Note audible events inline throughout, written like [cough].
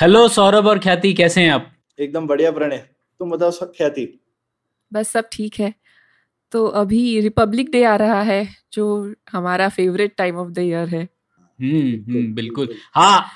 Hello Saurabh और ख्याति कैसे हैं आप? एकदम बढ़िया प्रणय। तुम बताओ सब ख्याति? बस सब ठीक है। तो अभी रिपब्लिक डे आ रहा है जो हमारा favourite time of the year है। हम्म हम्म बिल्कुल हाँ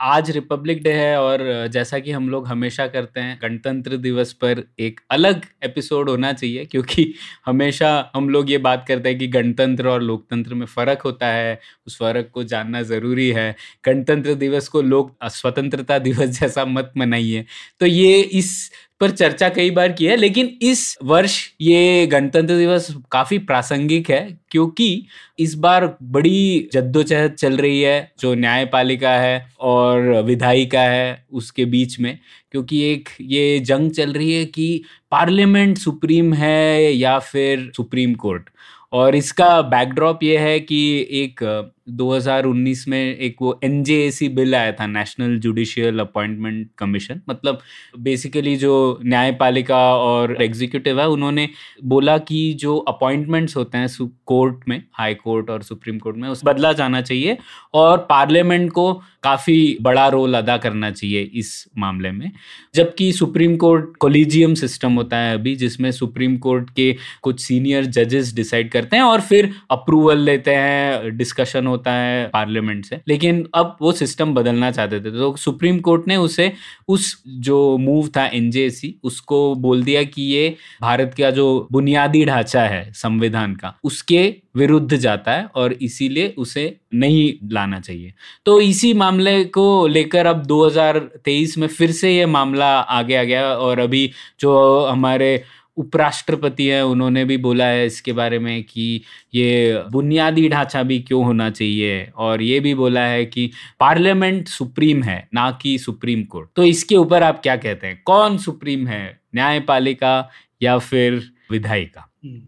आज रिपब्लिक डे है और जैसा कि हम लोग हमेशा करते हैं, गणतंत्र दिवस पर एक अलग एपिसोड होना चाहिए, क्योंकि हमेशा हम लोग ये बात करते हैं कि गणतंत्र और लोकतंत्र में फ़र्क होता है, उस फ़र्क को जानना ज़रूरी है। गणतंत्र दिवस को लोक, स्वतंत्रता दिवस जैसा मत मनाइए। तो ये इस पर चर्चा कई बार की है, लेकिन इस वर्ष ये गणतंत्र दिवस काफ़ी प्रासंगिक है, क्योंकि इस बार बड़ी जद्दोजहद चल रही है, जो न्यायपालिका है और विधायिका है उसके बीच में, क्योंकि एक ये जंग चल रही है कि पार्लियामेंट सुप्रीम है या फिर सुप्रीम कोर्ट। और इसका बैकड्रॉप ये है कि एक 2019 में एक वो एन बिल आया था नेशनल जुडिशियल अपॉइंटमेंट कमीशन मतलब बेसिकली जो न्यायपालिका और एग्जीक्यूटिव है, उन्होंने बोला कि जो अपॉइंटमेंट्स होते हैं कोर्ट में हाई कोर्ट और सुप्रीम कोर्ट में, उस बदला जाना चाहिए और पार्लियामेंट को काफ़ी बड़ा रोल अदा करना चाहिए इस मामले में। जबकि सुप्रीम कोर्ट कोलिजियम सिस्टम होता है अभी, जिसमें सुप्रीम कोर्ट के कुछ सीनियर जजेस डिसाइड करते हैं और फिर अप्रूवल लेते हैं डिस्कशन होता है पार्लियामेंट से। लेकिन अब वो सिस्टम बदलना चाहते थे। तो सुप्रीम कोर्ट ने उसे, उस जो मूव था एनजेसी, उसको बोल दिया कि ये भारत का जो बुनियादी ढांचा है संविधान का, उसके विरुद्ध जाता है और इसीलिए उसे नहीं लाना चाहिए। तो इसी मामले को लेकर अब 2023 में फिर से ये मामला आगे आ गया और अभी जो हमारे उपराष्ट्रपति है उन्होंने भी बोला है इसके बारे में कि ये बुनियादी ढांचा भी क्यों होना चाहिए और ये भी बोला है कि पार्लियामेंट सुप्रीम है ना कि सुप्रीम कोर्ट तो इसके ऊपर आप क्या कहते हैं कौन सुप्रीम है न्यायपालिका या फिर विधायिका हम्म।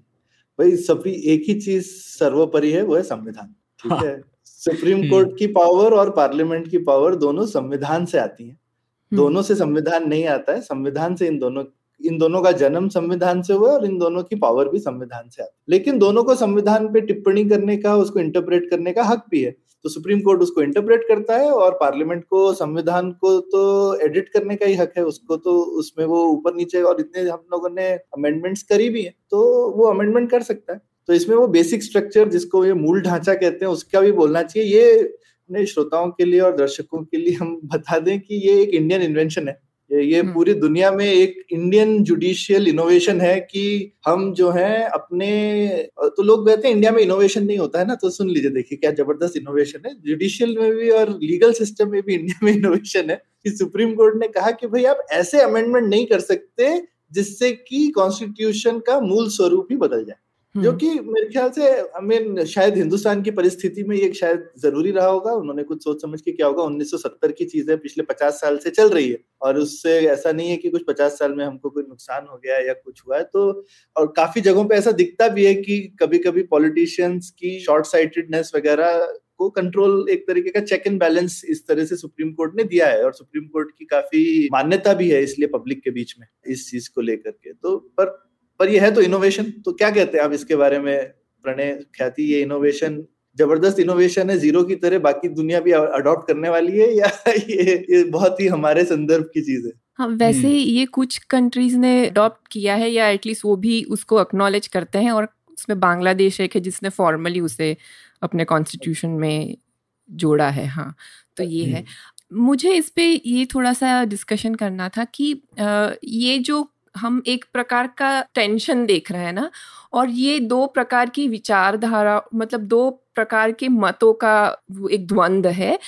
भाई सभी एक ही चीज़ सर्वोपरि है वो है संविधान ठीक हाँ। है सुप्रीम हम्म। कोर्ट की पावर और पार्लियामेंट की पावर दोनों संविधान से आती हैं हम्म। दोनों से संविधान नहीं आता है संविधान से इन दोनों इन दोनों का जन्म संविधान से हुआ और इन दोनों की पावर भी संविधान से आती लेकिन दोनों को संविधान पे टिप्पणी करने का, उसको इंटरप्रेट करने का हक भी है। तो सुप्रीम कोर्ट उसको इंटरप्रेट करता है और पार्लियामेंट को, संविधान को तो एडिट करने का ही हक है। उसको तो उसमें वो ऊपर नीचे और इतने हम लोगों ने अमेंडमेंट्स करी भी है। तो वो अमेंडमेंट कर सकता है। तो इसमें वो बेसिक स्ट्रक्चर जिसको ये मूल ढांचा कहते हैं, उसका भी बोलना चाहिए। ये श्रोताओं के लिए और दर्शकों के लिए हम बता दें कि ये एक इंडियन इन्वेंशन है। ये हम्म। पूरी दुनिया में एक इंडियन जुडिशियल इनोवेशन है कि हम जो है अपने तो लोग कहते हैं इंडिया में इनोवेशन नहीं होता है ना तो सुन लीजिए देखिए क्या ज़बरदस्त इनोवेशन है जुडिशियल में भी और लीगल सिस्टम में भी इंडिया में इनोवेशन है कि सुप्रीम कोर्ट ने कहा कि भाई आप ऐसे अमेंडमेंट नहीं कर सकते जिससे कि कॉन्स्टिट्यूशन का मूल स्वरूप ही बदल जाए जो हम्म, कि मेरे ख्याल से आई मीन शायद हिंदुस्तान की परिस्थिति में ये शायद ज़रूरी रहा होगा। उन्होंने कुछ सोच समझ के क्या होगा। 1970 की चीज़ है पिछले 50 साल से चल रही है और उससे ऐसा नहीं है कि कुछ 50 साल में हमको कोई नुकसान हो गया या कुछ हुआ है। तो और काफ़ी जगहों पे ऐसा दिखता भी है कि कभी कभी पॉलिटिशियंस की शॉर्ट साइटेडनेस वगैरह को कंट्रोल एक तरीके का चेक एंड बैलेंस इस तरह से सुप्रीम कोर्ट ने दिया है और सुप्रीम कोर्ट की काफ़ी मान्यता भी है इसलिए पब्लिक के बीच में इस चीज़ को लेकर के। तो पर पर ये है तो इनोवेशन तो क्या कहते हैं आप इसके बारे में प्रणय? ख्याति ये इनोवेशन ज़बरदस्त इनोवेशन है ज़ीरो की तरह बाकी दुनिया भी अडॉप्ट करने वाली है या [laughs] ये ये बहुत ही हमारे संदर्भ की चीज़ है? हाँ वैसे हम्म। ये कुछ कंट्रीज़ ने अडॉप्ट किया है या एटलीस्ट वो भी उसको एक्नॉलेज करते हैं और उसमें बांग्लादेश एक है जिसने फॉर्मली उसे अपने कॉन्स्टिट्यूशन में जोड़ा है हाँ तो ये है। मुझे इस पे ये थोड़ा सा डिस्कशन करना था कि ये जो हम एक प्रकार का टेंशन देख रहे हैं ना और ये दो प्रकार की विचारधारा मतलब दो प्रकार के मतों का एक द्वंद्व है।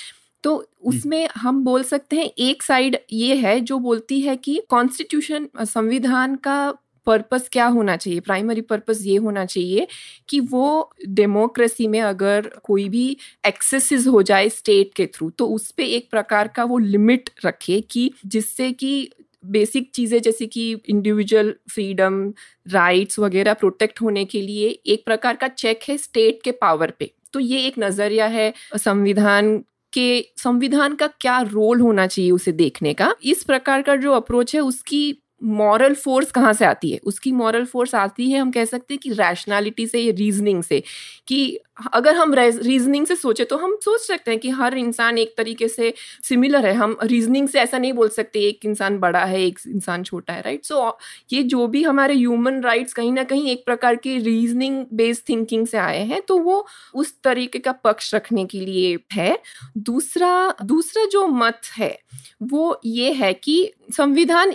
तो उसमें हम बोल सकते हैं एक साइड ये है जो बोलती है कि कॉन्स्टिट्यूशन संविधान का पर्पस क्या होना चाहिए प्राइमरी पर्पस ये होना चाहिए कि वो डेमोक्रेसी में अगर कोई भी एक्सेसिस हो जाए स्टेट के थ्रू तो उस पर एक प्रकार का वो लिमिट रखे कि जिससे कि बेसिक चीज़ें जैसे कि इंडिविजुअल फ्रीडम राइट्स वगैरह प्रोटेक्ट होने के लिए एक प्रकार का चेक है स्टेट के पावर पे। तो ये एक नज़रिया है संविधान के, संविधान का क्या रोल होना चाहिए उसे देखने का। इस प्रकार का जो अप्रोच है उसकी मॉरल फोर्स कहाँ से आती है? उसकी मॉरल फोर्स आती है हम कह सकते हैं कि रैशनैलिटी से या रीजनिंग से कि अगर हम रीजनिंग से सोचे तो हम सोच सकते हैं कि हर इंसान एक तरीके से सिमिलर है। हम रीजनिंग से ऐसा नहीं बोल सकते एक इंसान बड़ा है एक इंसान छोटा है राइट सो so, ये जो भी हमारे ह्यूमन राइट्स कहीं ना कहीं एक प्रकार की रीजनिंग बेस्ड थिंकिंग से आए हैं तो वो उस तरीके का पक्ष रखने के लिए है। दूसरा दूसरा जो मत है वो ये है कि संविधान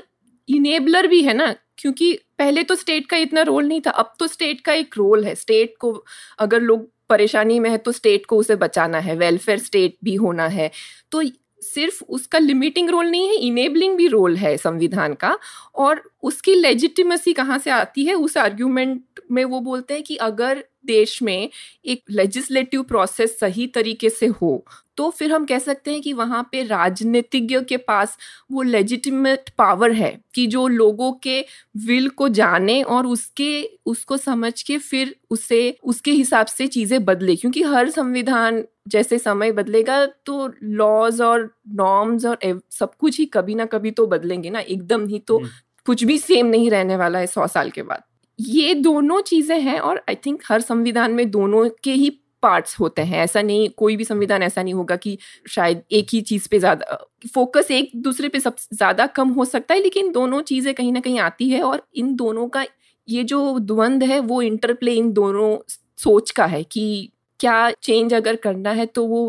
इनेबलर भी है ना, क्योंकि पहले तो स्टेट का इतना रोल नहीं था, अब तो स्टेट का एक रोल है। स्टेट को, अगर लोग परेशानी में है तो स्टेट को उसे बचाना है वेलफेयर स्टेट भी होना है। तो सिर्फ़ उसका लिमिटिंग रोल नहीं है इनेबलिंग भी रोल है संविधान का, और उसकी लेजिटिमेसी कहाँ से आती है? उस आर्ग्यूमेंट में वो बोलते हैं कि अगर देश में एक लेजिस्लेटिव प्रोसेस सही तरीके से हो तो फिर हम कह सकते हैं कि वहाँ पे राजनीतिज्ञ के पास वो लेजिटिमेट पावर है कि जो लोगों के विल को जाने और उसके उसको समझ के फिर उसे उसके हिसाब से चीज़ें बदले क्योंकि हर संविधान जैसे समय बदलेगा तो लॉज और नॉर्म्स और सब कुछ ही कभी ना कभी तो बदलेंगे ना एकदम ही तो हम्म। कुछ भी सेम नहीं रहने वाला है सौ साल के बाद ये दोनों चीज़ें हैं और आई थिंक हर संविधान में दोनों के ही पार्ट्स होते हैं। ऐसा नहीं, कोई भी संविधान ऐसा नहीं होगा कि शायद एक ही चीज़ पे ज़्यादा फोकस एक दूसरे पे सब ज़्यादा कम हो सकता है, लेकिन दोनों चीज़ें कहीं ना कहीं आती है और इन दोनों का, ये जो द्वंद है वो इंटरप्ले इन दोनों सोच का है कि क्या चेंज अगर करना है तो वो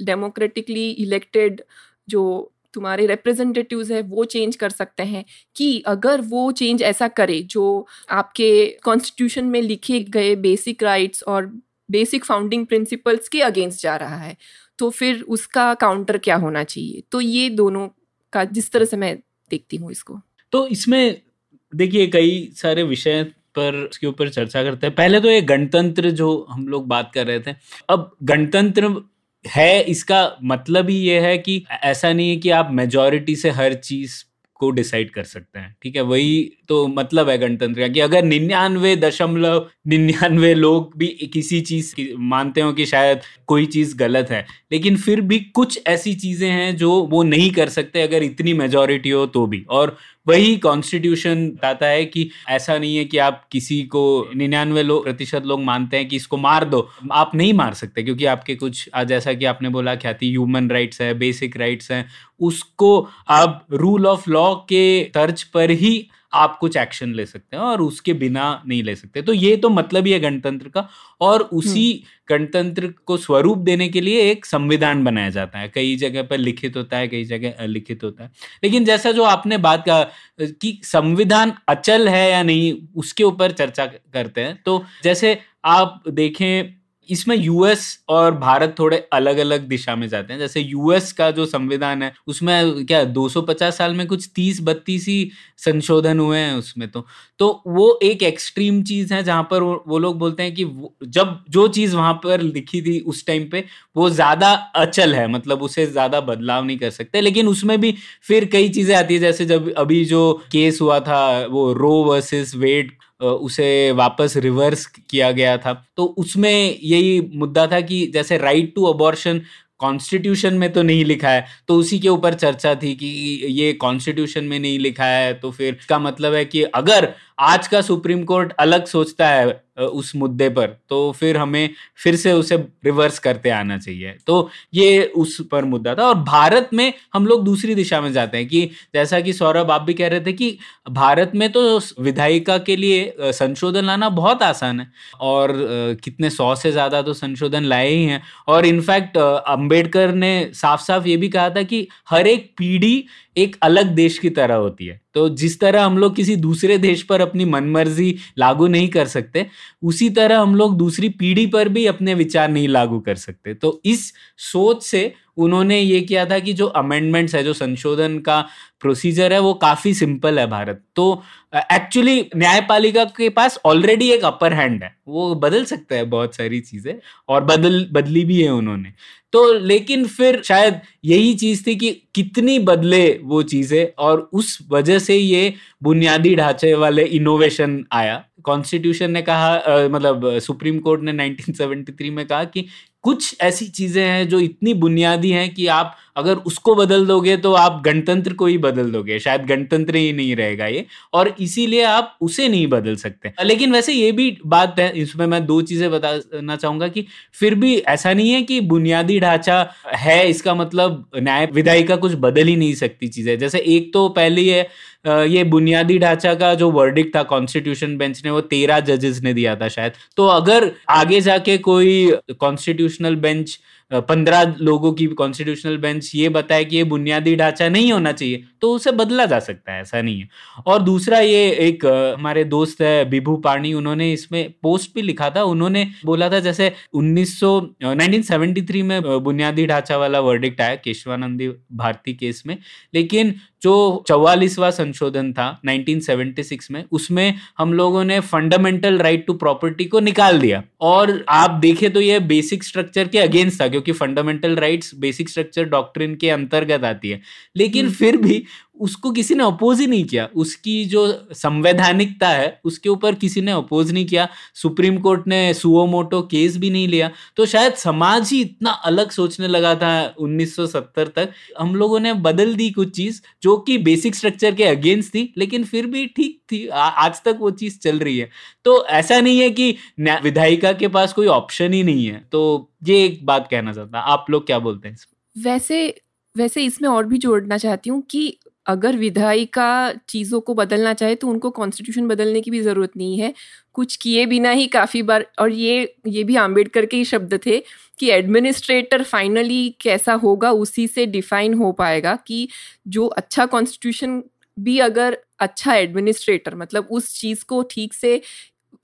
डेमोक्रेटिकली इलेक्टेड जो तुम्हारे रिप्रेजेंटेटिव्स है, वो चेंज कर सकते हैं कि अगर वो चेंज ऐसा करे जो आपके कॉन्स्टिट्यूशन में लिखे गए बेसिक राइट्स और बेसिक फाउंडिंग प्रिंसिपल्स के अगेंस्ट जा रहा है तो फिर उसका काउंटर क्या होना चाहिए? तो ये दोनों का जिस तरह से मैं देखती हूँ इसको। तो इसमें देखिए, कई सारे विषय पर उसके ऊपर चर्चा करते हैं। पहले तो ये गणतंत्र जो हम लोग बात कर रहे थे, अब गणतंत्र है, इसका मतलब ही ये है कि ऐसा नहीं है कि आप मेजोरिटी से हर चीज़ को डिसाइड कर सकते हैं, ठीक है? वही तो मतलब है गणतंत्र का कि अगर निन्यानवे दशमलव निन्यानवे लोग भी किसी चीज़ की, मानते हो कि शायद कोई चीज़ गलत है, लेकिन फिर भी कुछ ऐसी चीज़ें हैं जो वो नहीं कर सकते अगर इतनी मेजोरिटी हो तो भी। और वही कॉन्स्टिट्यूशन बताता है कि ऐसा नहीं है कि आप किसी को निन्यानवे लोग प्रतिशत लोग मानते हैं कि इसको मार दो। आप नहीं मार सकते, क्योंकि आपके कुछ जैसा कि आपने बोला, ख्याति ह्यूमन राइट्स है बेसिक राइट्स हैं, उसको आप रूल ऑफ़ लॉ के तर्ज पर ही आप कुछ एक्शन ले सकते हैं और उसके बिना नहीं ले सकते। तो ये तो मतलब ही है गणतंत्र का और उसी हम्म। गणतंत्र को स्वरूप देने के लिए एक संविधान बनाया जाता है। कई जगह पर लिखित होता है कई जगह अलिखित होता है। लेकिन जैसा जो आपने बात कहा कि संविधान अचल है या नहीं उसके ऊपर चर्चा करते हैं। तो जैसे आप देखें इसमें यूएस और भारत थोड़े अलग अलग दिशा में जाते हैं। जैसे यूएस का जो संविधान है उसमें क्या 250 साल में कुछ 30 बत्तीस ही संशोधन हुए हैं उसमें तो। तो वो एक एक्सट्रीम चीज़ है जहाँ पर वो, लोग बोलते हैं कि जब जो चीज़ वहाँ पर लिखी थी उस टाइम पे वो ज़्यादा अचल है मतलब उसे ज़्यादा बदलाव नहीं कर सकते। लेकिन उसमें भी फिर कई चीज़ें आती है जैसे जब अभी जो केस हुआ था वो रो वर्सेस वेट उसे वापस रिवर्स किया गया था। तो उसमें यही मुद्दा था कि जैसे राइट टू अबॉर्शन कॉन्स्टिट्यूशन में तो नहीं लिखा है तो उसी के ऊपर चर्चा थी कि ये कॉन्स्टिट्यूशन में नहीं लिखा है तो फिर इसका मतलब है कि अगर आज का सुप्रीम कोर्ट अलग सोचता है उस मुद्दे पर। तो फिर हमें फिर से उसे रिवर्स करते आना चाहिए। तो ये उस पर मुद्दा था। और भारत में हम लोग दूसरी दिशा में जाते हैं कि जैसा कि सौरभ आप भी कह रहे थे कि भारत में तो विधायिका के लिए संशोधन लाना बहुत आसान है। और कितने सौ से ज़्यादा तो संशोधन लाए ही हैं। और इनफैक्ट अंबेडकर ने साफ़ साफ़ ये भी कहा था कि हर एक पीढ़ी एक अलग देश की तरह होती है। तो जिस तरह हम लोग किसी दूसरे देश पर अपनी मनमर्जी लागू नहीं कर सकते उसी तरह हम लोग दूसरी पीढ़ी पर भी अपने विचार नहीं लागू कर सकते। तो इस सोच से उन्होंने ये किया था कि जो अमेंडमेंट्स है, जो संशोधन का प्रोसीजर है, वो काफ़ी सिंपल है भारत। तो एक्चुअली न्यायपालिका के पास ऑलरेडी एक अपर हैंड है। वो बदल सकता है बहुत सारी चीज़ें और बदल, बदली भी है उन्होंने। तो लेकिन फिर शायद यही चीज़ थी कि कितनी बदले वो चीज़ें और उस वजह से ये बुनियादी ढांचे वाले इनोवेशन आया। कॉन्स्टिट्यूशन ने कहा मतलब सुप्रीम कोर्ट ने 1973 में कहा कि कुछ ऐसी चीज़ें हैं जो इतनी बुनियादी हैं कि आप अगर उसको बदल दोगे तो आप गणतंत्र को ही बदल दोगे, शायद गणतंत्र ही नहीं रहेगा ये, और इसीलिए आप उसे नहीं बदल सकते। लेकिन वैसे ये भी बात है, इसमें मैं दो चीज़ें बताना चाहूँगा कि फिर भी ऐसा नहीं है कि बुनियादी ढांचा है, इसका मतलब न्याय विधायिका कुछ बदल ही नहीं सकती चीज़ें। जैसे एक तो पहले है ये बुनियादी ढांचा का जो वर्डिक था कॉन्स्टिट्यूशन बेंच ने, वो तेरह जजेस ने दिया था शायद। तो अगर आगे जाके कोई कॉन्स्टिट्यूशनल बेंच पंद्रह लोगों की कॉन्स्टिट्यूशनल बेंच ये बताए कि ये बुनियादी ढांचा नहीं होना चाहिए तो उसे बदला जा सकता है, ऐसा नहीं है। और दूसरा ये एक हमारे दोस्त है बिभू पाणी उन्होंने इसमें पोस्ट भी लिखा था। उन्होंने बोला था जैसे 1900 1973 में बुनियादी ढांचा वाला वर्डिक्ट आया केशवानंदी भारती केस में। लेकिन जो चौवालीसवा संशोधन था 1976 में उसमें हम लोगों ने फंडामेंटल राइट टू प्रॉपर्टी को निकाल दिया और आप देखें तो यह बेसिक स्ट्रक्चर के अगेंस्ट था क्योंकि fundamental rights basic structure doctrine के अंतर्गत आती है लेकिन हम्म। फिर भी उसको किसी ने अपोज ही नहीं किया। उसकी जो संवैधानिकता है उसके ऊपर किसी ने अपोज नहीं किया। सुप्रीम कोर्ट ने सुओमोटो केस भी नहीं लिया। तो शायद समाज ही इतना अलग सोचने लगा था 1970 तक। हम लोगों ने बदल दी कुछ चीज़ जो कि बेसिक स्ट्रक्चर के अगेंस्ट थी लेकिन फिर भी ठीक थी। आ, आज तक वो चीज़ चल रही है। तो ऐसा नहीं है कि विधायिका के पास कोई ऑप्शन ही नहीं है। तो ये एक बात कहना चाहता आप लोग क्या बोलते हैं वैसे वैसे इसमें और भी जोड़ना चाहती हूँ कि अगर विधायिका चीज़ों को बदलना चाहे तो उनको कॉन्स्टिट्यूशन बदलने की भी ज़रूरत नहीं है। कुछ किए बिना ही काफ़ी बार, और ये ये भी आम्बेडकर के ही शब्द थे कि एडमिनिस्ट्रेटर फाइनली कैसा होगा उसी से डिफाइन हो पाएगा कि जो अच्छा कॉन्स्टिट्यूशन भी अगर अच्छा एडमिनिस्ट्रेटर मतलब उस चीज़ को ठीक से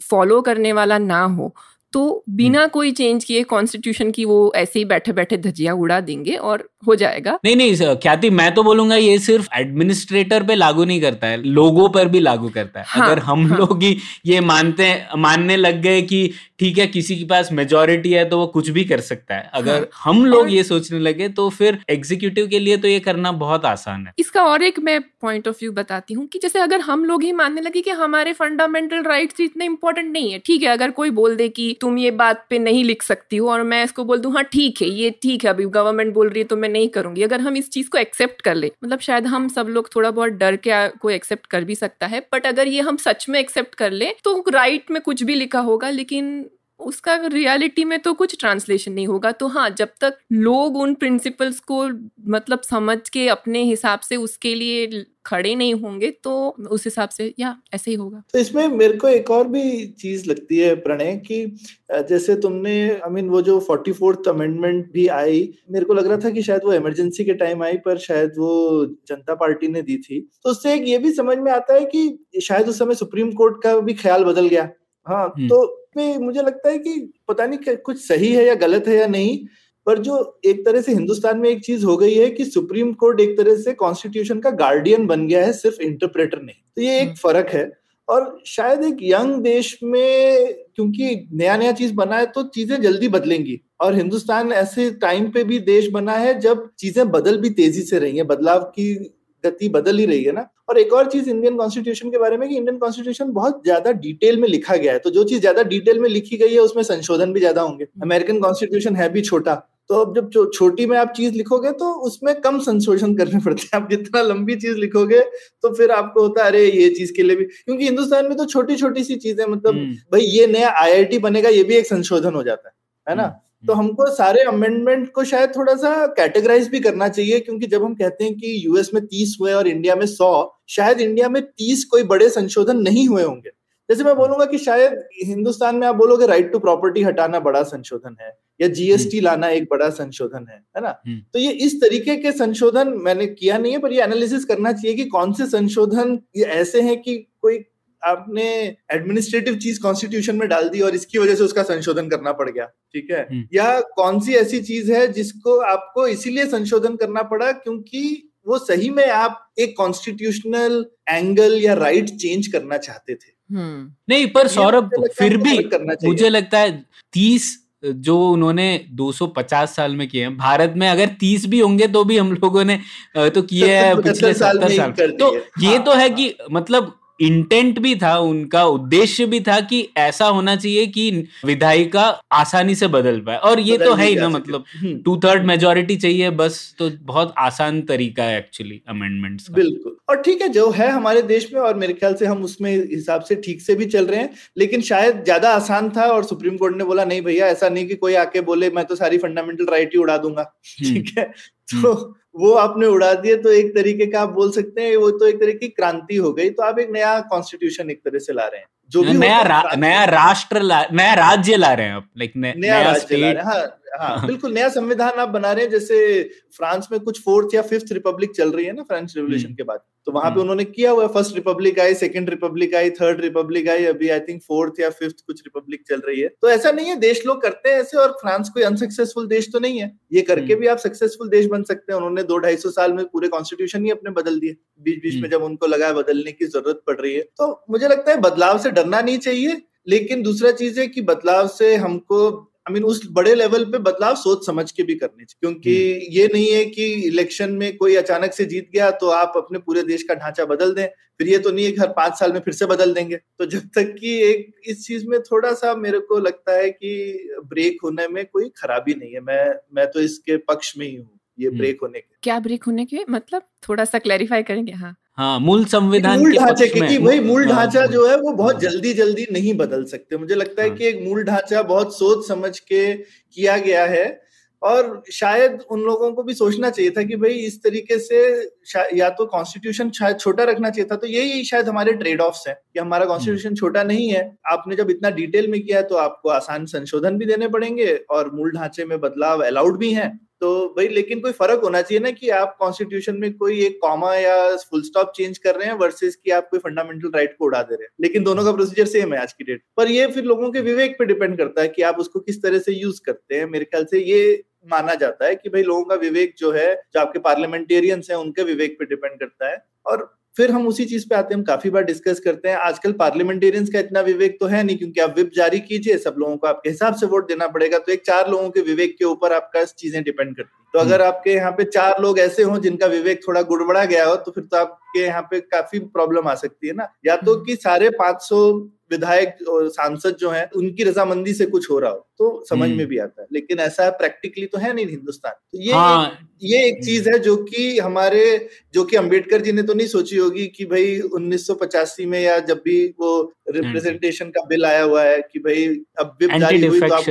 फॉलो करने वाला ना हो तो बिना हम्म। कोई चेंज किए कॉन्स्टिट्यूशन की वो ऐसे ही बैठे बैठे धजिया उड़ा देंगे और हो जाएगा। नहीं नहीं ख्याति मैं तो बोलूँगा ये सिर्फ़ एडमिनिस्ट्रेटर पे लागू नहीं करता है लोगों पर भी लागू करता है। हाँ, अगर हम हाँ. लोग ही ये मानते मानने लग गए कि ठीक है किसी के पास मेजोरिटी है तो वो कुछ भी कर सकता है। अगर हाँ, हम लोग और... ये सोचने लगे तो फिर एग्जीक्यूटिव के लिए तो ये करना बहुत आसान है। इसका और एक मैं पॉइंट ऑफ़ व्यू बताती हूँ कि जैसे अगर हम लोग ही मानने लगे कि हमारे फंडामेंटल राइट्स इतने इंपॉर्टेंट नहीं है ठीक है अगर कोई बोल दे कि तुम ये बात पे नहीं लिख सकती हो और मैं इसको बोल दूँ हाँ ठीक है, ये ठीक है, अभी गवर्नमेंट बोल रही है तो मैं नहीं करूँगी। अगर हम इस चीज़ को एक्सेप्ट कर ले मतलब शायद हम सब लोग थोड़ा बहुत डर के को एक्सेप्ट कर भी सकता है बट अगर ये हम सच में एक्सेप्ट कर ले तो राइट में कुछ भी लिखा होगा, लेकिन उसका रियलिटी में तो कुछ ट्रांसलेशन नहीं होगा। तो हाँ जब तक लोग उन प्रिंसिपल्स को मतलब समझ के अपने हिसाब से उसके लिए खड़े नहीं होंगे तो उस हिसाब से या ऐसे ही होगा। तो इसमें मेरे को एक और भी चीज़ लगती है प्रणय कि जैसे तुमने आई मीन वो जो फोर्टी फोर्थ अमेंडमेंट भी आई मेरे को लग रहा था कि शायद वो इमरजेंसी के टाइम आई पर शायद वो जनता पार्टी ने दी थी। तो उससे एक ये भी समझ में आता है कि शायद उस समय सुप्रीम कोर्ट का भी ख्याल बदल गया। हाँ हम्म। तो में मुझे लगता है कि पता नहीं कुछ सही है या गलत है या नहीं पर जो एक तरह से हिंदुस्तान में एक चीज़ हो गई है कि सुप्रीम कोर्ट एक तरह से कॉन्स्टिट्यूशन का गार्डियन बन गया है सिर्फ़ इंटरप्रेटर नहीं। तो ये एक हम्म। फ़र्क है। और शायद एक यंग देश में क्योंकि नया नया चीज़ बना है तो चीज़ें जल्दी बदलेंगी। और हिंदुस्तान ऐसे टाइम पे भी देश बना है जब चीज़ें बदल भी तेज़ी से रही हैं बदलाव की गति बदल ही रही है ना? और एक और चीज़ इंडियन कॉन्स्टिट्यूशन के बारे में कि इंडियन कॉन्स्टिट्यूशन बहुत ज़्यादा डिटेल में लिखा गया है। तो जो चीज़ ज़्यादा डिटेल में लिखी गई है उसमें संशोधन भी ज़्यादा होंगे। अमेरिकन कॉन्स्टिट्यूशन है भी छोटा। तो अब जब छोटी में आप चीज़ लिखोगे तो उसमें कम संशोधन करने पड़ते हैं। आप जितना लंबी चीज़ लिखोगे तो फिर आपको होता है अरे ये चीज़ के लिए भी। क्योंकि हिंदुस्तान में तो छोटी छोटी सी चीज़ें मतलब हम्म। भाई ये नया आईआईटी बनेगा ये भी एक संशोधन हो जाता है। है ना? हम्म। तो हमको सारे अमेंडमेंट को शायद थोड़ा सा कैटेगराइज भी करना चाहिए क्योंकि जब हम कहते हैं कि यूएस में तीस हुए और इंडिया में सौ शायद इंडिया में तीस कोई बड़े संशोधन नहीं हुए होंगे। जैसे मैं बोलूँगा कि शायद हिंदुस्तान में आप बोलोगे राइट टू प्रॉपर्टी हटाना बड़ा संशोधन है या जीएसटी लाना एक बड़ा संशोधन है है ना? तो ये इस तरीके के संशोधन मैंने किया नहीं है पर ये एनालिसिस करना चाहिए कि कौन से संशोधन ये ऐसे हैं कि कोई आपने एडमिनिस्ट्रेटिव चीज़ कॉन्स्टिट्यूशन में डाल दी और इसकी वजह से उसका संशोधन करना पड़ गया ठीक है? या कौन सी ऐसी चीज़ है जिसको आपको इसीलिए संशोधन करना पड़ा क्योंकि वो सही में आप एक कॉन्स्टिट्यूशनल एंगल या राइट चेंज करना चाहते थे। हम्म। नहीं पर सौरभ फिर भी करना मुझे लगता है तीस जो उन्होंने 250 साल में किए हैं भारत में अगर 30 भी होंगे तो भी हम लोगों ने तो किए हैं पिछले सत्तर साल, साल। तो ये हाँ, तो है हाँ। कि मतलब इंटेंट भी था उनका उद्देश्य भी था कि ऐसा होना चाहिए कि विधायिका आसानी से बदल पाए। और ये तो है ही ना मतलब टू थर्ड मेजोरिटी चाहिए बस तो बहुत आसान तरीका है एक्चुअली अमेंडमेंट्स बिल्कुल। और ठीक है जो है हमारे देश में और मेरे ख्याल से हम उसमें हिसाब से ठीक से भी चल रहे हैं लेकिन शायद ज़्यादा आसान था और सुप्रीम कोर्ट ने बोला नहीं भैया ऐसा नहीं कि कोई आके बोले मैं तो सारी फंडामेंटल राइट ही उड़ा दूँगा। हम्म। ठीक है? तो [laughs] वो आपने उड़ा दिए तो एक तरीके का आप बोल सकते हैं वो तो एक तरीके की क्रांति हो गई। तो आप एक नया कॉन्स्टिट्यूशन एक तरह से ला रहे हैं जो भी नया रा, नया राष्ट्र ला नया राज्य ला रहे हैं आप लाइक नया, नया राज्य ला रहे हैं हाँ हाँ बिल्कुल नया संविधान आप बना रहे हैं जैसे फ्रांस में कुछ फोर्थ या फिफ्थ रिपब्लिक चल रही है ना फ्रेंच रेवोल्यूशन के बाद। तो वहाँ पे हम्म। उन्होंने किया हुआ फ़र्स्ट रिपब्लिक आई सेकंड रिपब्लिक आई थर्ड रिपब्लिक आई अभी आई थिंक फोर्थ या फिफ्थ कुछ रिपब्लिक चल रही है तो ऐसा नहीं है देश लोग करते हैं ऐसे और फ्रांस कोई अनसक्सेसफुल देश तो नहीं है ये करके हम्म। भी आप सक्सेसफुल देश बन सकते हैं उन्होंने दो ढाई सौ साल में पूरे कॉन्स्टिट्यूशन ही अपने बदल दिए बीच बीच में हम्म। जब उनको लगा बदलने की ज़रूरत पड़ रही है तो मुझे लगता है बदलाव से डरना नहीं चाहिए लेकिन दूसरा चीज़ है कि बदलाव से हमको आई मीन उस बड़े लेवल पे बदलाव सोच समझ के भी करने चाहिए क्योंकि हम्म। ये नहीं है कि इलेक्शन में कोई अचानक से जीत गया तो आप अपने पूरे देश का ढांचा बदल दें फिर ये तो नहीं है कि हर पाँच साल में फिर से बदल देंगे। तो जब तक कि एक इस चीज़ में थोड़ा सा मेरे को लगता है कि ब्रेक होने में कोई खराबी नहीं है। मैं मैं तो इसके पक्ष में ही हूँ ये ब्रेक हम्म। होने के। क्या ब्रेक होने के? मतलब थोड़ा सा क्लैरिफाई करेंगे? हाँ। हाँ मूल संविधान मूल ढांचे क्योंकि वही मूल हाँ, ढांचा जो है वो बहुत हाँ। जल्दी जल्दी नहीं बदल सकते मुझे लगता है हाँ। कि एक मूल ढांचा बहुत सोच समझ के किया गया है और शायद उन लोगों को भी सोचना चाहिए था कि भाई इस तरीके से या तो कॉन्स्टिट्यूशन शायद छोटा रखना चाहिए था तो यही शायद हमारे ट्रेड ऑफ्स है कि हमारा कॉन्स्टिट्यूशन हम्म। छोटा नहीं है आपने जब इतना डिटेल में किया है तो आपको आसान संशोधन भी देने पड़ेंगे और मूल ढांचे में बदलाव अलाउड भी है तो भाई, लेकिन कोई फ़र्क होना चाहिए ना कि आप कॉन्स्टिट्यूशन में कोई एक कॉमा या फुल स्टॉप चेंज कर रहे हैं वर्सेस कि आप कोई फंडामेंटल राइट को उड़ा दे रहे हैं। लेकिन दोनों का प्रोसीजर सेम है आज की डेट पर ये फिर लोगों के विवेक पे डिपेंड करता है कि आप उसको किस तरह से यूज़ करते हैं। मेरे ख्याल से ये माना जाता है कि भाई लोगों का विवेक जो है, जो आपके पार्लियामेंटेरियंस हैं, उनके विवेक पे डिपेंड करता है। और फिर हम उसी चीज़ पे आते हैं हम काफ़ी बार डिस्कस करते हैं। आजकल पार्लियामेंटेरियंस का इतना विवेक तो है नहीं क्योंकि आप विप जारी कीजिए सब लोगों को आपके हिसाब से वोट देना पड़ेगा तो एक चार लोगों के विवेक के ऊपर आपका चीज़ें डिपेंड करती है। तो अगर आपके यहाँ पे चार लोग ऐसे हों जिनका विवेक थोड़ा गुड़बड़ा गया हो तो फिर तो आपके यहाँ पे काफ़ी प्रॉब्लम आ सकती है ना। या तो कि सारे 500 विधायक और सांसद जो हैं उनकी रजामंदी से कुछ हो रहा हो। तो समझ में हम्म। भी आता है लेकिन ऐसा प्रैक्टिकली तो है नहीं हिंदुस्तान तो ये हाँ, ये एक चीज़ है जो कि हमारे जो कि अंबेडकर जी ने तो नहीं सोची होगी कि भाई 1985 में या जब भी वो रिप्रेजेंटेशन का बिल आया हुआ है कि भाई अब विप जारी हुई तो आप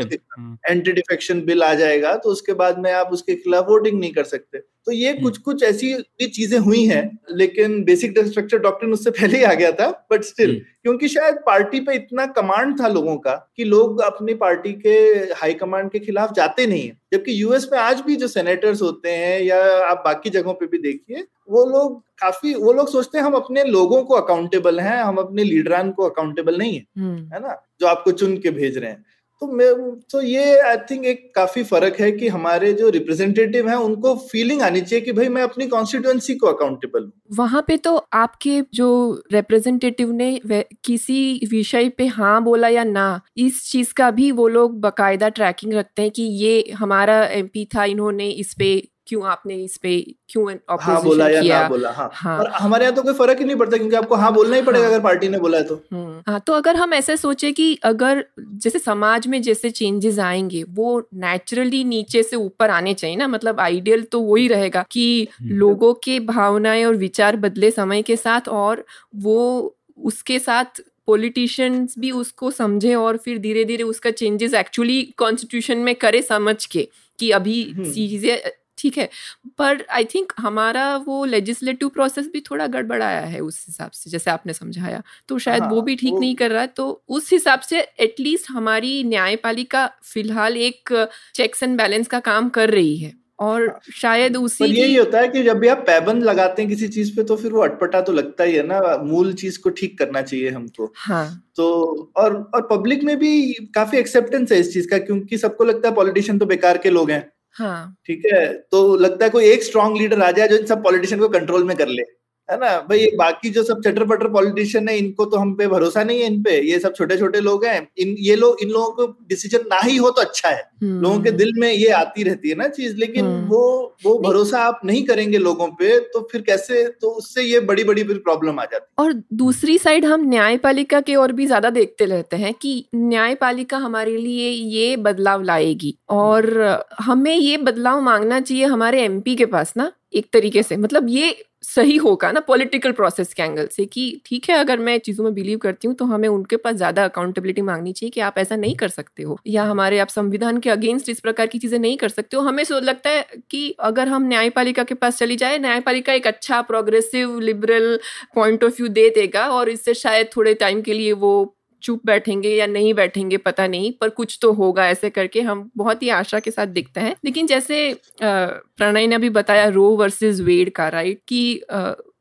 एंटी डिफेक्शन बिल आ जाएगा तो उसके बाद में आप उसके खिलाफ वोटिंग नहीं कर सकते तो ये हम्म। कुछ कुछ ऐसी भी चीज़ें हुई हैं लेकिन बेसिक स्ट्रक्चर डॉक्टर उससे पहले ही आ गया था बट स्टिल हम्म। क्योंकि शायद पार्टी पे इतना कमांड था लोगों का कि लोग अपनी पार्टी के हाई कमांड के खिलाफ जाते नहीं है। जबकि यूएस में आज भी जो सेनेटर्स होते हैं या आप बाकी जगहों पे भी देखिए वो लोग काफ़ी वो लोग सोचते हैं हम अपने लोगों को अकाउंटेबल हैं हम अपने लीडरान को अकाउंटेबल नहीं है हम्म। है ना? जो आपको चुन के भेज रहे हैं। तो मैं तो ये आई थिंक एक काफ़ी फ़र्क है कि हमारे जो रिप्रेजेंटेटिव हैं, उनको फीलिंग आनी चाहिए कि भाई मैं अपनी कॉन्स्टिट्युएंसी को अकाउंटेबल हूँ। वहाँ पे तो आपके जो रिप्रेजेंटेटिव ने किसी विषय पे हाँ बोला या ना, इस चीज़ का भी वो लोग बकायदा ट्रैकिंग रखते हैं कि ये हमारा एमपी था, इन्होंने इस पे क्यों आपने इस पे क्यों हाँ बोला या किया? ना बोला हाँ, हाँ. और हमारे यहाँ तो कोई फ़र्क ही नहीं पड़ता क्योंकि आपको हाँ बोलना ही पड़ेगा हाँ. अगर पार्टी ने बोला है तो हम्म। हाँ तो अगर हम ऐसे सोचे कि अगर जैसे समाज में जैसे चेंजेस आएँगे वो नेचुरली नीचे से ऊपर आने चाहिए ना मतलब आइडियल तो वही रहेगा कि हम्म। लोगों के भावनाएँ और विचार बदले समय के साथ और वो उसके साथ पॉलिटिशियंस भी उसको समझे और फिर धीरे धीरे उसका चेंजेस एक्चुअली कॉन्स्टिट्यूशन में करे समझ के कि अभी हम्म। चीज़ें ठीक है। पर आई थिंक हमारा वो लेजिस्लेटिव प्रोसेस भी थोड़ा गड़बड़ाया है उस हिसाब से जैसे आपने समझाया। तो शायद हाँ, वो भी ठीक वो... नहीं कर रहा। है तो उस हिसाब से एटलीस्ट हमारी न्यायपालिका फ़िलहाल एक चेक्स एंड बैलेंस का काम कर रही है। और हाँ, शायद उसी पर यही होता है कि जब भी आप पैबंद लगाते हैं किसी चीज़ पे तो फिर वो अटपटा तो लगता ही है ना। मूल चीज़ को ठीक करना चाहिए हमको। हाँ। तो और और पब्लिक में भी काफ़ी एक्सेप्टेंस है इस चीज़ का क्योंकि सबको लगता है पॉलिटिशियन तो बेकार के लोग हैं। हाँ। ठीक है? तो लगता है कोई एक स्ट्रांग लीडर आ जाए जो इन सब पॉलिटिशियन को कंट्रोल में कर ले। है ना? भाई ये बाकी जो सब चटर पटर पॉलिटिशियन है इनको तो हम पे भरोसा नहीं है इन पे। ये सब छोटे छोटे लोग हैं। इन ये लोग इन लोगों को डिसीज़न ना ही हो तो अच्छा है। हम्म। लोगों के दिल में ये आती रहती है ना चीज़ लेकिन हम्म। वो वो भरोसा आप नहीं करेंगे लोगों पे तो फिर कैसे तो उससे ये बड़ी बड़ी फिर प्रॉब्लम आ जाती है। और दूसरी साइड हम न्यायपालिका के और भी ज़्यादा देखते रहते हैं कि न्यायपालिका हमारे लिए ये बदलाव लाएगी। और हमें ये बदलाव मांगना चाहिए हमारे एमपी के पास ना एक तरीके से। मतलब ये सही होगा ना पॉलिटिकल प्रोसेस के एंगल से कि ठीक है, अगर मैं चीज़ों में बिलीव करती हूँ तो हमें उनके पास ज़्यादा अकाउंटेबिलिटी मांगनी चाहिए कि आप ऐसा नहीं कर सकते हो। या हमारे आप संविधान के अगेंस्ट इस प्रकार की चीज़ें नहीं कर सकते हो। हमें सो लगता है कि अगर हम न्यायपालिका के पास चली जाए, न्यायपालिका एक अच्छा progressive liberal point of view दे देगा और इससे शायद थोड़े टाइम के लिए वो चुप बैठेंगे या नहीं बैठेंगे पता नहीं पर कुछ तो होगा ऐसे करके हम बहुत ही आशा के साथ दिखते हैं। लेकिन जैसे प्रणय ने अभी बताया रो वर्सेस वेड का राइट कि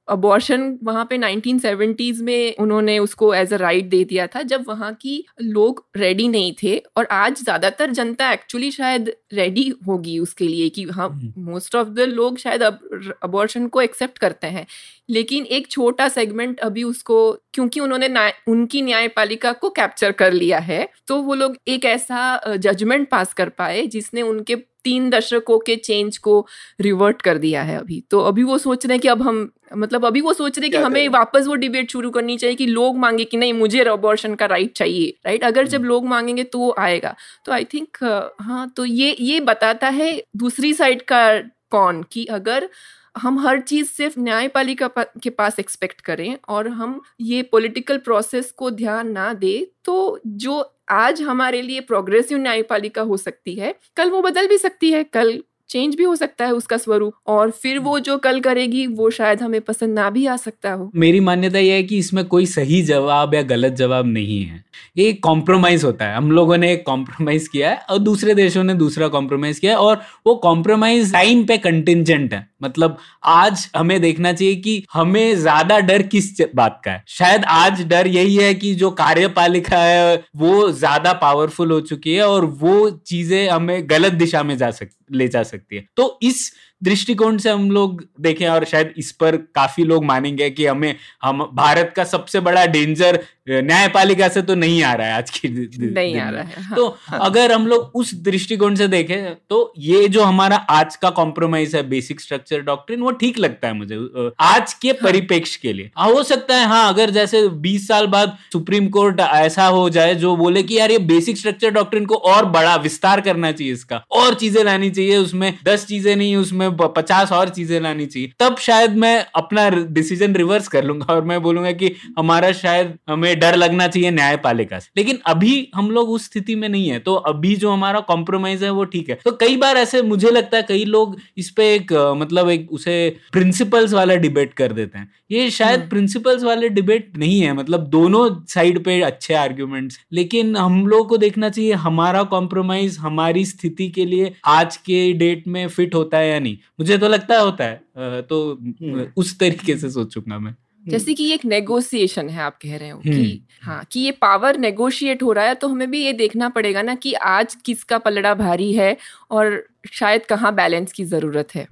अबॉर्शन वहाँ पे 1970s में उन्होंने उसको एज अ राइट दे दिया था जब वहाँ की लोग रेडी नहीं थे और आज ज़्यादातर जनता एक्चुअली शायद रेडी होगी उसके लिए कि हाँ मोस्ट ऑफ़ द लोग शायद अब अबॉर्शन को एक्सेप्ट करते हैं। लेकिन एक छोटा सेगमेंट अभी उसको क्योंकि उन्होंने उनकी न्यायपालिका को कैप्चर कर लिया है तो वो लोग एक ऐसा जजमेंट पास कर पाए जिसने उनके तीन दशकों के चेंज को रिवर्ट कर दिया है अभी। तो अभी वो सोच रहे हैं कि अब हम मतलब अभी वो सोच रहे हैं कि हमें वापस वो डिबेट शुरू करनी चाहिए कि लोग मांगे कि नहीं मुझे अबॉर्शन का राइट चाहिए राइट अगर जब हम्म। लोग मांगेंगे तो वो आएगा। तो आई थिंक हाँ तो ये ये बताता है दूसरी साइड का कौन कि अगर हम हर चीज़ सिर्फ़ न्यायपालिका के पास एक्सपेक्ट करें और हम ये पॉलिटिकल प्रोसेस को ध्यान ना दे तो जो आज हमारे लिए प्रोग्रेसिव न्यायपालिका हो सकती है, कल वो बदल भी सकती है, कल चेंज भी हो सकता है उसका स्वरूप और फिर वो जो कल करेगी, वो शायद हमें पसंद ना भी आ सकता हो। मेरी मान्यता यह है कि इसमें कोई सही जवाब या गलत जवाब नहीं है। ये कॉम्प्रोमाइज होता है। हम लोगों ने एक कॉम्प्रोमाइज किया है और दूसरे देशों ने दूसरा कॉम्प्रोमाइज किया है और वो कॉम्प्रोमाइज टाइम पे कंटिजेंट है। मतलब आज हमें देखना चाहिए कि हमें ज़्यादा डर किस बात का है। शायद आज डर यही है कि जो कार्यपालिका है, वो ज़्यादा पावरफुल हो चुकी है और वो चीज़ें हमें गलत दिशा में जा सक ले जा सकती है। तो इस दृष्टिकोण से हम लोग देखें और शायद इस पर काफ़ी लोग मानेंगे कि हमें, हम, भारत का सबसे बड़ा डेंजर न्यायपालिका से तो नहीं आ रहा है आज की नहीं आ रहा है हाँ, तो हाँ. अगर हम लोग उस दृष्टिकोण से देखें तो ये जो हमारा आज का कॉम्प्रोमाइज है बेसिक स्ट्रक्चर डॉक्ट्रिन वो ठीक लगता है मुझे आज के हाँ. परिपेक्ष के लिए हो सकता है हाँ अगर जैसे 20 साल बाद सुप्रीम कोर्ट ऐसा हो जाए जो बोले कि यार ये बेसिक स्ट्रक्चर डॉक्ट्रिन को और बड़ा विस्तार करना चाहिए इसका और चीज़ें लानी चाहिए उसमें दस चीज़ें नहीं उसमें पचास और चीज़ें लानी चाहिए तब शायद मैं अपना डिसीज़न रिवर्स कर लूँगा और मैं बोलूँगा कि हमारा शायद हमें डर लगना चाहिए न्यायपालिका से। लेकिन अभी हम लोग उस स्थिति में नहीं है तो अभी जो हमारा कॉम्प्रोमाइज है वो ठीक है। तो कई बार ऐसे मुझे लगता है कई लोग इस पे एक मतलब एक उसे प्रिंसिपल्स वाला डिबेट कर देते हैं। ये शायद प्रिंसिपल्स हम्म। वाले डिबेट नहीं है मतलब दोनों साइड पे अच्छे आर्ग्यूमेंट्स लेकिन हम लोग को देखना चाहिए हमारा कॉम्प्रोमाइज हमारी स्थिति के लिए आज के डेट में फिट होता है या नहीं। मुझे तो लगता है होता है तो हम्म। उस तरीके से सोचूँगा मैं। जैसे कि एक नेगोशिएशन है आप कह रहे हो कि हम्म। हाँ कि ये पावर नेगोशिएट हो रहा है तो हमें भी ये देखना पड़ेगा ना कि आज किसका पलड़ा भारी है और शायद कहाँ बैलेंस की ज़रूरत है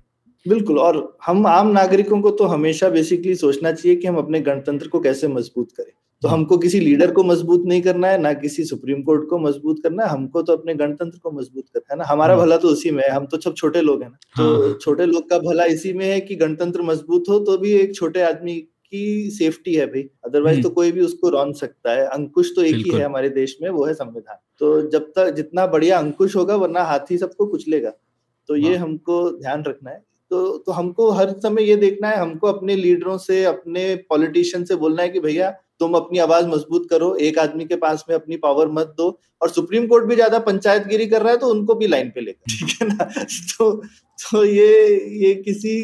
बिल्कुल और हम आम नागरिकों को तो हमेशा बेसिकली सोचना चाहिए कि हम अपने गणतंत्र को कैसे मज़बूत करें तो हम्म। हमको किसी लीडर को मज़बूत नहीं करना है ना किसी सुप्रीम कोर्ट को मज़बूत करना है हमको तो अपने गणतंत्र को मज़बूत करना है ना हमारा हम्म। भला तो उसी में है हम तो सब छोटे लोग हैं ना तो हाँ। छोटे लोग का भला इसी में है कि गणतंत्र मज़बूत हो तो भी एक छोटे आदमी की सेफ्टी है भाई। अदरवाइज़ तो हम्म। कोई भी उसको रौन सकता है। अंकुश तो एक ही है हमारे देश में वो है संविधान। तो जब तक जितना बढ़िया अंकुश होगा वरना हाथी सबको कुचलेगा। तो ये हाँ। हमको ध्यान रखना है। तो तो हमको हर समय ये देखना है हमको अपने लीडरों से अपने पॉलिटिशियन से बोलना है कि भैया तुम अपनी आवाज़ मज़बूत करो एक आदमी के पास में अपनी पावर मत दो। और सुप्रीम कोर्ट भी ज़्यादा पंचायत गिरी कर रहा है तो उनको भी लाइन पे लेकर। ठीक है ना? [laughs] तो तो ये ये किसी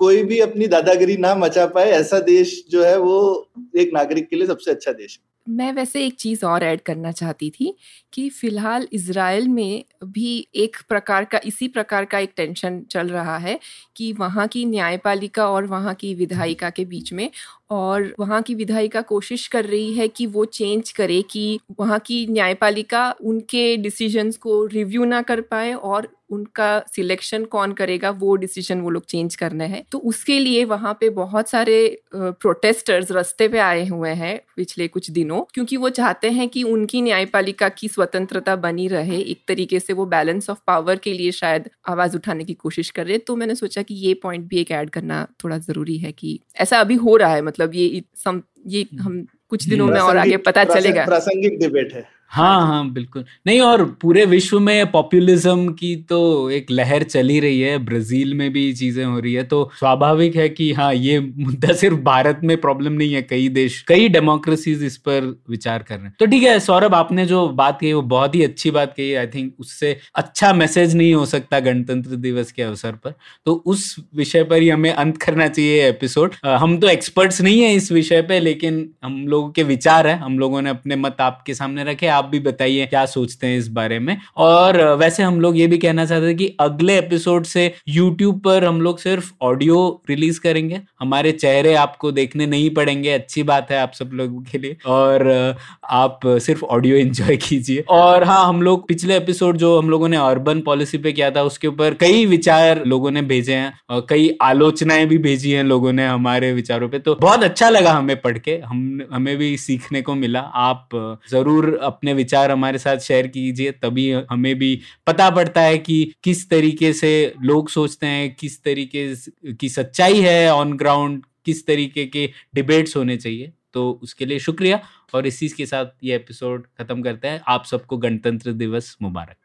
कोई भी अपनी दादागिरी ना मचा पाए, ऐसा देश जो है वो एक नागरिक के लिए सबसे अच्छा देश है। मैं वैसे एक चीज़ और ऐड करना चाहती थी कि फ़िलहाल इसराइल में भी एक प्रकार का, इसी प्रकार का एक टेंशन चल रहा है कि वहाँ की न्यायपालिका और वहाँ की विधायिका के बीच में और वहाँ की विधायिका कोशिश कर रही है कि वो चेंज करे कि वहाँ की न्यायपालिका उनके डिसीजंस को रिव्यू ना कर पाए और उनका सिलेक्शन कौन करेगा, वो डिसीज़न वो लोग चेंज करने हैं। तो उसके लिए वहाँ पे बहुत सारे प्रोटेस्टर्स रास्ते पे आए हुए हैं पिछले कुछ दिनों, क्योंकि वो चाहते हैं कि उनकी न्यायपालिका की स्वतंत्रता बनी रहे, एक तरीके से वो बैलेंस ऑफ़ पावर के लिए शायद आवाज़ उठाने की कोशिश कर रहे तो मैंने सोचा कि ये पॉइंट भी एक ऐड करना थोड़ा ज़रूरी है कि ऐसा अभी हो रहा है मतलब ये सम ये हम कुछ दिनों में और आगे पता चलेगा। प्रासंगिक डिबेट है। हाँ हाँ। बिल्कुल। नहीं और पूरे विश्व में पॉपुलिज्म की तो एक लहर चली रही है। ब्राज़ील में भी चीज़ें हो रही है। तो स्वाभाविक है कि हाँ ये मुद्दा [laughs] सिर्फ़ भारत में प्रॉब्लम नहीं है। कई देश कई डेमोक्रेसीज इस पर विचार कर रहे हैं। तो ठीक है सौरभ आपने जो बात कही वो बहुत ही अच्छी बात कही। आई थिंक उससे अच्छा मैसेज नहीं हो सकता गणतंत्र दिवस के अवसर पर। तो उस विषय पर ही हमें अंत करना चाहिए एपिसोड हम तो एक्सपर्ट्स नहीं है इस विषय पे लेकिन हम लोगों के विचार है। हम लोगों ने अपने मत आपके सामने रखे। आप आप भी बताइए, क्या सोचते हैं इस बारे में? और वैसे हम लोग ये भी कहना चाहते हैं कि अगले एपिसोड से यूट्यूब पर हम लोग सिर्फ़ ऑडियो रिलीज़ करेंगे। हमारे चेहरे आपको देखने नहीं पड़ेंगे, अच्छी बात है आप सब लोगों के लिए। और आप सिर्फ़ ऑडियो एंजॉय कीजिए। और हाँ हम लोग पिछले एपिसोड जो हम लोगों ने अर्बन पॉलिसी पे किया था, उसके ऊपर कई विचार लोगों ने भेजे हैं और कई आलोचनाएँ भी भेजी हैं लोगों ने हमारे विचारों पे। तो बहुत अच्छा लगा हमें पढ़ के। हम, हमें भी सीखने को मिला। आप ज़रूर अपने विचार हमारे साथ शेयर कीजिए तभी हमें भी पता पड़ता है कि किस तरीके से लोग सोचते हैं किस तरीके की सच्चाई है ऑन ग्राउंड किस तरीके के डिबेट्स होने चाहिए। तो उसके लिए शुक्रिया और इसी के साथ ये एपिसोड खत्म करते हैं। आप सबको गणतंत्र दिवस मुबारक।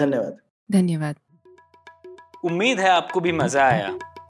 धन्यवाद। धन्यवाद। उम्मीद है आपको भी मज़ा आया।